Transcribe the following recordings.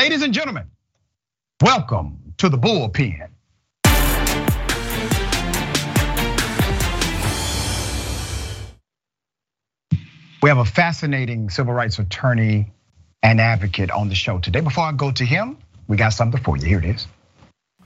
Ladies and gentlemen, welcome to the bullpen. We have a fascinating civil rights attorney and advocate on the show today. Before I go to him, we got something for you. Here it is.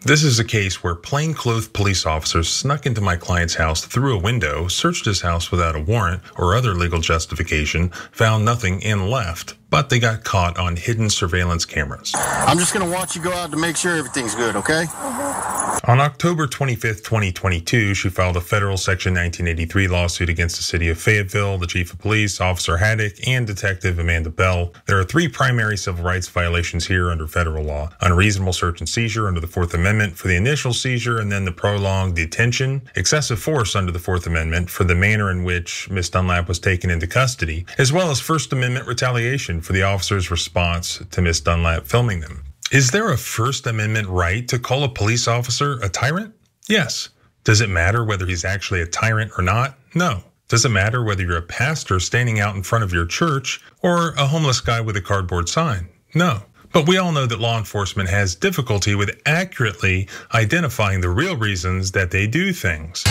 This is a case where plainclothes police officers snuck into my client's house through a window, searched his house without a warrant or other legal justification, found nothing, and left but they got caught on hidden surveillance cameras. I'm just gonna watch you go out to make sure everything's good, okay? Mm-hmm. On October 25th, 2022, she filed a federal Section 1983 lawsuit against the city of Fayetteville, the chief of police, Officer Haddock, and Detective Amanda Bell. There are three primary civil rights violations here under federal law unreasonable search and seizure under the Fourth Amendment for the initial seizure and then the prolonged detention, excessive force under the Fourth Amendment for the manner in which Ms. Dunlap was taken into custody, as well as First Amendment retaliation for the officer's response to Miss Dunlap filming them. Is there a First Amendment right to call a police officer a tyrant? Yes. Does it matter whether he's actually a tyrant or not? No. Does it matter whether you're a pastor standing out in front of your church or a homeless guy with a cardboard sign? No. But we all know that law enforcement has difficulty with accurately identifying the real reasons that they do things.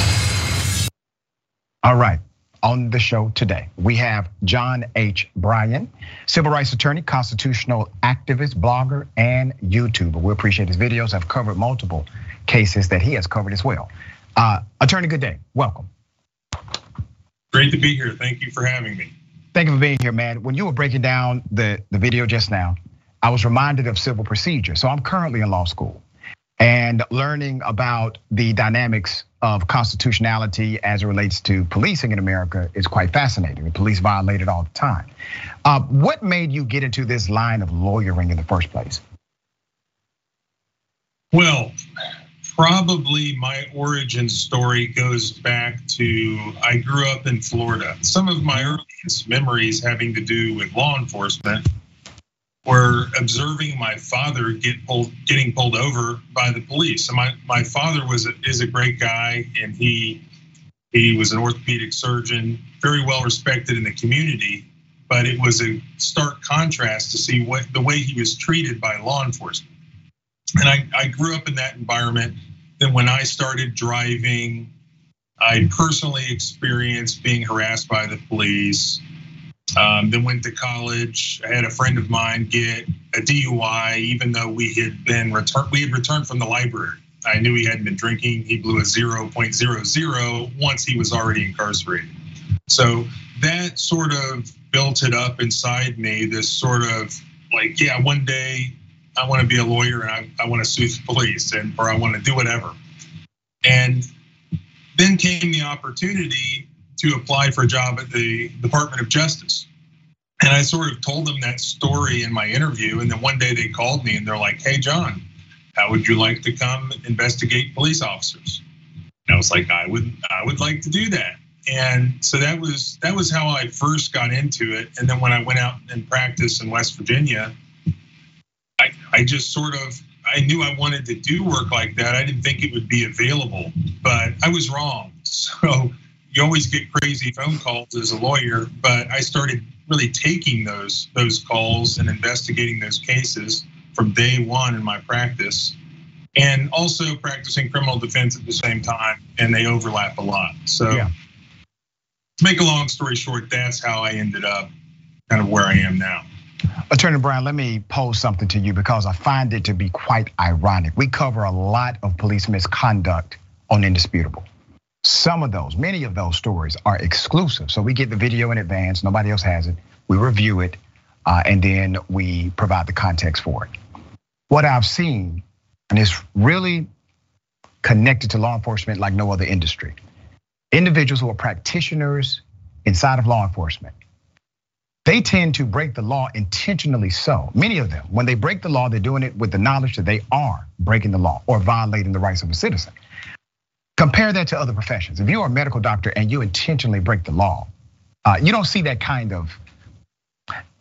All right on the show today. We have John H. Bryan, civil rights attorney, constitutional activist, blogger, and YouTuber. We appreciate his videos. I've covered multiple cases that he has covered as well. Uh, attorney, good day. Welcome. Great to be here. Thank you for having me. Thank you for being here, man. When you were breaking down the, the video just now, I was reminded of civil procedure. So I'm currently in law school and learning about the dynamics of constitutionality as it relates to policing in America is quite fascinating. The police violate it all the time. Uh, what made you get into this line of lawyering in the first place? Well, probably my origin story goes back to I grew up in Florida. Some of my earliest memories having to do with law enforcement were observing my father get pulled, getting pulled over by the police. And my my father was a, is a great guy, and he he was an orthopedic surgeon, very well respected in the community. But it was a stark contrast to see what the way he was treated by law enforcement. And I, I grew up in that environment. Then when I started driving, I personally experienced being harassed by the police. Um, then went to college. I had a friend of mine get a DUI, even though we had been returned. We had returned from the library. I knew he hadn't been drinking. He blew a 0.00 once he was already incarcerated. So that sort of built it up inside me. This sort of like, yeah, one day I want to be a lawyer and I, I want to sue the police and or I want to do whatever. And then came the opportunity to apply for a job at the Department of Justice. And I sort of told them that story in my interview. And then one day they called me and they're like, hey, John, how would you like to come investigate police officers? And I was like, I would, I would like to do that. And so that was that was how I first got into it. And then when I went out and practiced in West Virginia, I, I just sort of I knew I wanted to do work like that. I didn't think it would be available, but I was wrong. So you always get crazy phone calls as a lawyer, but I started really taking those those calls and investigating those cases from day one in my practice and also practicing criminal defense at the same time and they overlap a lot. So yeah. to make a long story short that's how i ended up kind of where i am now. Attorney Bryan, let me pose something to you because i find it to be quite ironic. We cover a lot of police misconduct on indisputable some of those, many of those stories are exclusive. So we get the video in advance, nobody else has it. We review it, uh, and then we provide the context for it. What I've seen, and it's really connected to law enforcement like no other industry. Individuals who are practitioners inside of law enforcement, they tend to break the law intentionally so. Many of them, when they break the law, they're doing it with the knowledge that they are breaking the law or violating the rights of a citizen. Compare that to other professions. If you're a medical doctor and you intentionally break the law, uh, you don't see that kind of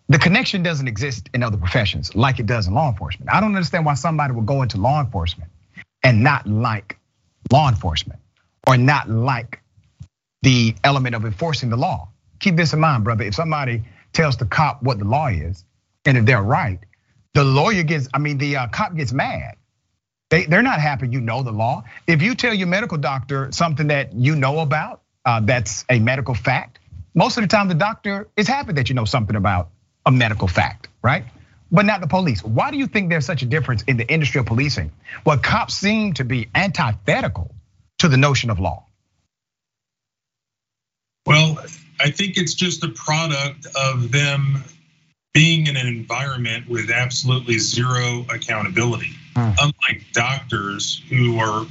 the connection doesn't exist in other professions like it does in law enforcement. I don't understand why somebody would go into law enforcement and not like law enforcement or not like the element of enforcing the law. Keep this in mind, brother. If somebody tells the cop what the law is, and if they're right, the lawyer gets, I mean, the uh, cop gets mad. They, they're not happy you know the law. If you tell your medical doctor something that you know about, uh, that's a medical fact, most of the time the doctor is happy that you know something about a medical fact, right? But not the police. Why do you think there's such a difference in the industry of policing? Well, cops seem to be antithetical to the notion of law. Well, I think it's just a product of them being in an environment with absolutely zero accountability. Hmm. Unlike doctors who are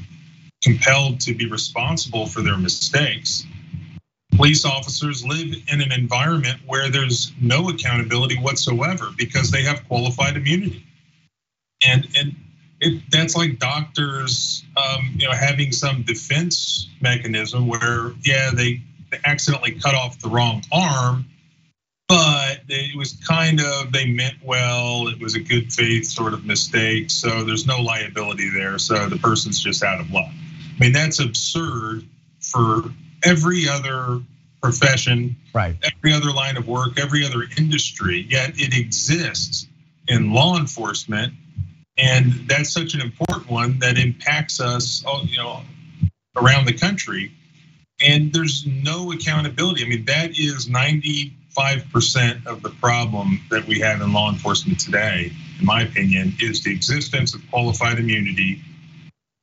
compelled to be responsible for their mistakes, police officers live in an environment where there's no accountability whatsoever because they have qualified immunity. And, and it, that's like doctors, um, you know, having some defense mechanism where, yeah, they accidentally cut off the wrong arm, but it was kind of they meant well. It was a good faith sort of mistake, so there's no liability there. So the person's just out of luck. I mean, that's absurd for every other profession, right? Every other line of work, every other industry. Yet it exists in law enforcement, and that's such an important one that impacts us, oh, you know, around the country. And there's no accountability. I mean, that is 90 5% of the problem that we have in law enforcement today, in my opinion, is the existence of qualified immunity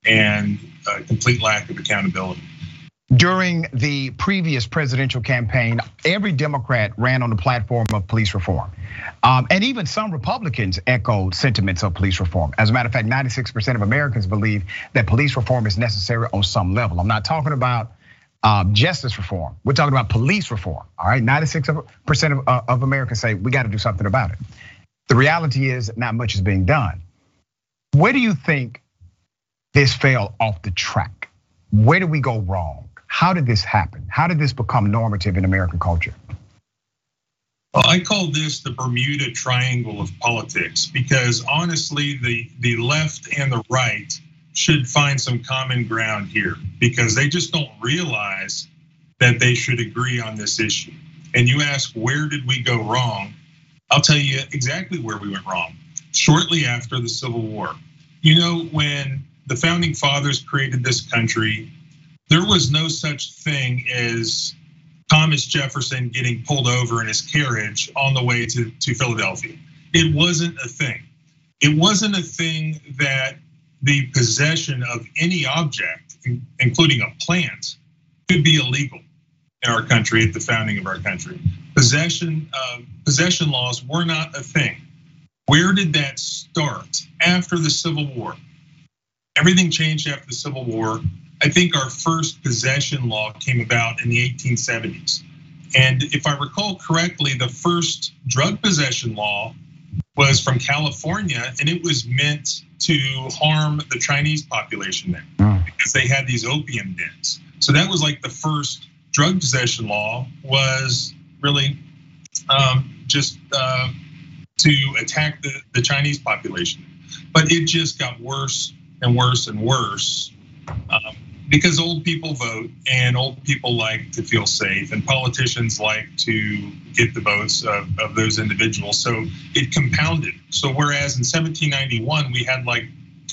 and a complete lack of accountability. During the previous presidential campaign, every Democrat ran on the platform of police reform. Um, and even some Republicans echoed sentiments of police reform. As a matter of fact, 96% of Americans believe that police reform is necessary on some level. I'm not talking about justice reform. We're talking about police reform. All right, 96% of, uh, of Americans say we got to do something about it. The reality is not much is being done. Where do you think this fell off the track? Where did we go wrong? How did this happen? How did this become normative in American culture? Well, I call this the Bermuda Triangle of politics because honestly, the the left and the right should find some common ground here because they just don't realize that they should agree on this issue. And you ask, where did we go wrong? I'll tell you exactly where we went wrong. Shortly after the Civil War, you know, when the founding fathers created this country, there was no such thing as Thomas Jefferson getting pulled over in his carriage on the way to, to Philadelphia. It wasn't a thing. It wasn't a thing that the possession of any object, including a plant, could be illegal in our country at the founding of our country. Possession uh, possession laws were not a thing. Where did that start? After the Civil War. Everything changed after the Civil War. I think our first possession law came about in the 1870s. And if I recall correctly, the first drug possession law was from California and it was meant to harm the Chinese population there oh. because they had these opium dens. So that was like the first drug possession law was really um, just uh, to attack the, the Chinese population. But it just got worse and worse and worse um, because old people vote and old people like to feel safe and politicians like to get the votes of, of those individuals. So it compounded. So whereas in 1791 we had like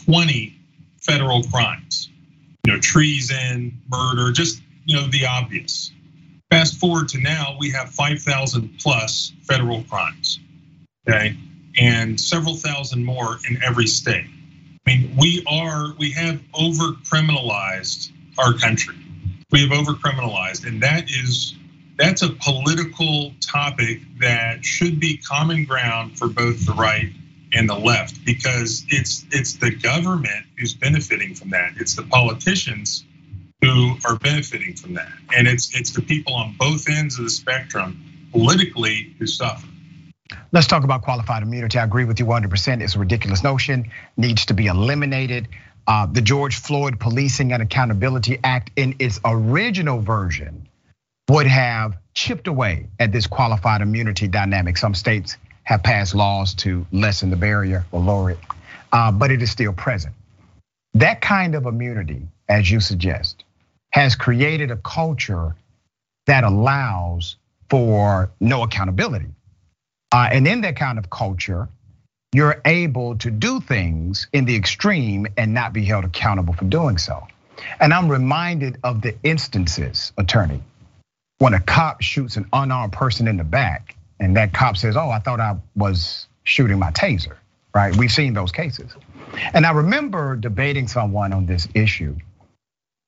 20 federal crimes, you know, treason, murder, just you know the obvious. Fast forward to now, we have 5,000 plus federal crimes, okay, and several thousand more in every state. I mean, we are we have over criminalized our country. We have over criminalized, and that is that's a political topic that should be common ground for both the right and the left because it's it's the government who's benefiting from that. It's the politicians who are benefiting from that, and it's it's the people on both ends of the spectrum politically who suffer. Let's talk about qualified immunity. I agree with you 100%. It's a ridiculous notion, needs to be eliminated. Uh, the George Floyd Policing and Accountability Act, in its original version, would have chipped away at this qualified immunity dynamic. Some states have passed laws to lessen the barrier or lower it, uh, but it is still present. That kind of immunity, as you suggest, has created a culture that allows for no accountability. Uh, and in that kind of culture, you're able to do things in the extreme and not be held accountable for doing so. And I'm reminded of the instances, attorney, when a cop shoots an unarmed person in the back, and that cop says, Oh, I thought I was shooting my taser, right? We've seen those cases. And I remember debating someone on this issue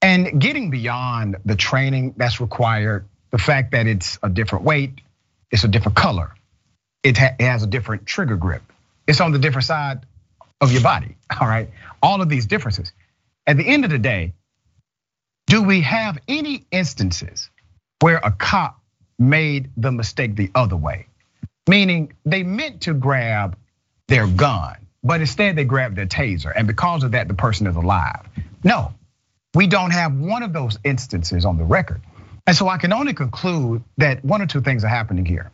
and getting beyond the training that's required, the fact that it's a different weight, it's a different color, it, has a different trigger grip, it's on the different side of your body, all right? All of these differences. At the end of the day, do we have any instances where a cop made the mistake the other way? Meaning they meant to grab their gun, but instead they grabbed their taser. And because of that, the person is alive. No, we don't have one of those instances on the record. And so I can only conclude that one or two things are happening here.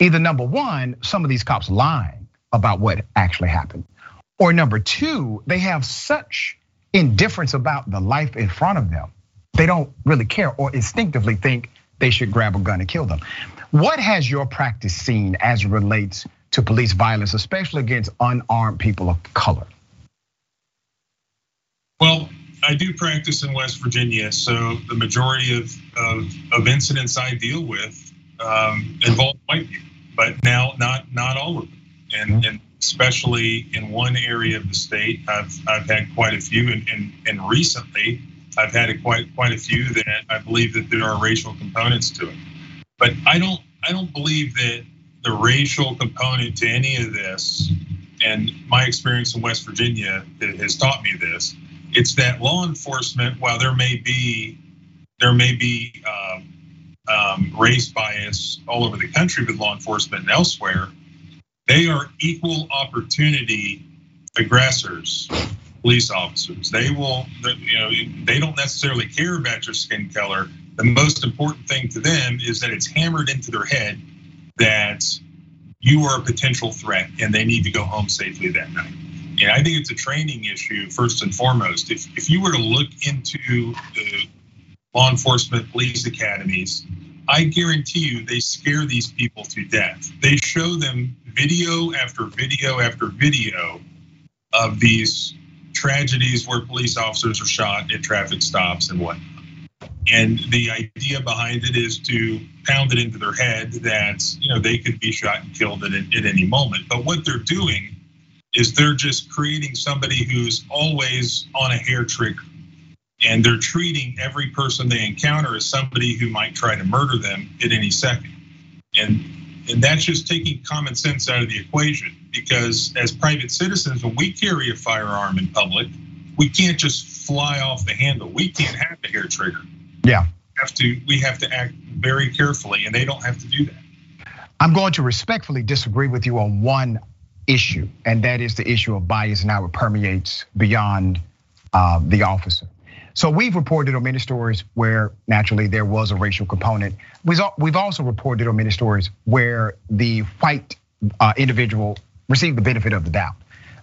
Either number one, some of these cops lying about what actually happened. Or number two, they have such indifference about the life in front of them they don't really care or instinctively think they should grab a gun and kill them. What has your practice seen as relates to police violence, especially against unarmed people of color? Well, I do practice in West Virginia, so the majority of, of, of incidents I deal with um, involve white people, but now not not all of them, and, and especially in one area of the state, I've I've had quite a few, and and, and recently I've had a quite quite a few that I believe that there are racial components to it. But I don't I don't believe that the racial component to any of this, and my experience in West Virginia has taught me this. It's that law enforcement, while there may be there may be uh, um, race bias all over the country with law enforcement and elsewhere, they are equal opportunity aggressors police officers. They will, you know, they don't necessarily care about your skin color. The most important thing to them is that it's hammered into their head that you are a potential threat and they need to go home safely that night. And I think it's a training issue first and foremost. If if you were to look into the law enforcement police academies, I guarantee you they scare these people to death. They show them video after video after video of these tragedies where police officers are shot at traffic stops and whatnot. And the idea behind it is to pound it into their head that you know they could be shot and killed at, at any moment. But what they're doing is they're just creating somebody who's always on a hair trigger. And they're treating every person they encounter as somebody who might try to murder them at any second. And and that's just taking common sense out of the equation because as private citizens, when we carry a firearm in public, we can't just fly off the handle. We can't have a hair trigger. Yeah. We have to we have to act very carefully and they don't have to do that. I'm going to respectfully disagree with you on one issue, and that is the issue of bias and how it permeates beyond uh, the officer. So we've reported on many stories where naturally there was a racial component. We've also reported on many stories where the white uh, individual received the benefit of the doubt,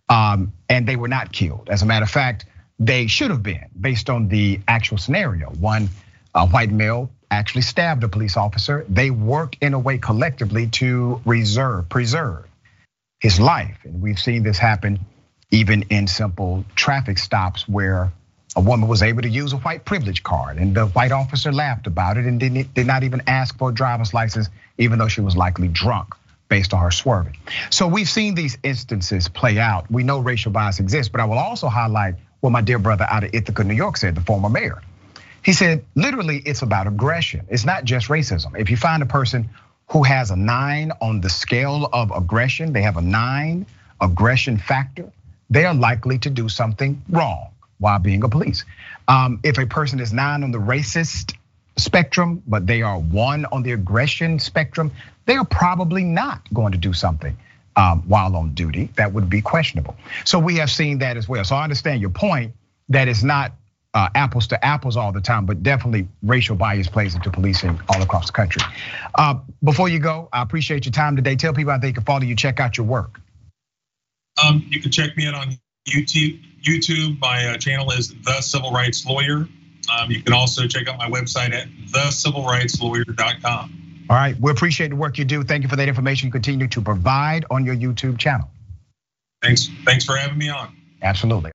um, and they were not killed. As a matter of fact, they should have been based on the actual scenario. One white male actually stabbed a police officer. They worked in a way collectively to reserve, preserve his life, and we've seen this happen even in simple traffic stops where a woman was able to use a white privilege card, and the white officer laughed about it and did not did not even ask for a driver's license, even though she was likely drunk based on her swerving. So we've seen these instances play out. We know racial bias exists, but I will also highlight what my dear brother out of Ithaca, New York said, the former mayor. He said, literally, it's about aggression. It's not just racism. If you find a person who has a nine on the scale of aggression, they have a nine aggression factor, they are likely to do something wrong while being a police. Um, if a person is nine on the racist spectrum, but they are one on the aggression spectrum, they are probably not going to do something um, while on duty that would be questionable. So we have seen that as well. So I understand your point that it's not uh, apples to apples all the time, but definitely racial bias plays into policing all across the country. Uh, before you go, I appreciate your time today. Tell people how they can follow you, check out your work. Um, you can check me out on YouTube. YouTube, my uh, channel is The Civil Rights Lawyer. Um, you can also check out my website at thecivilrightslawyer.com. All right, we appreciate the work you do. Thank you for that information you continue to provide on your YouTube channel. Thanks. Thanks for having me on. Absolutely.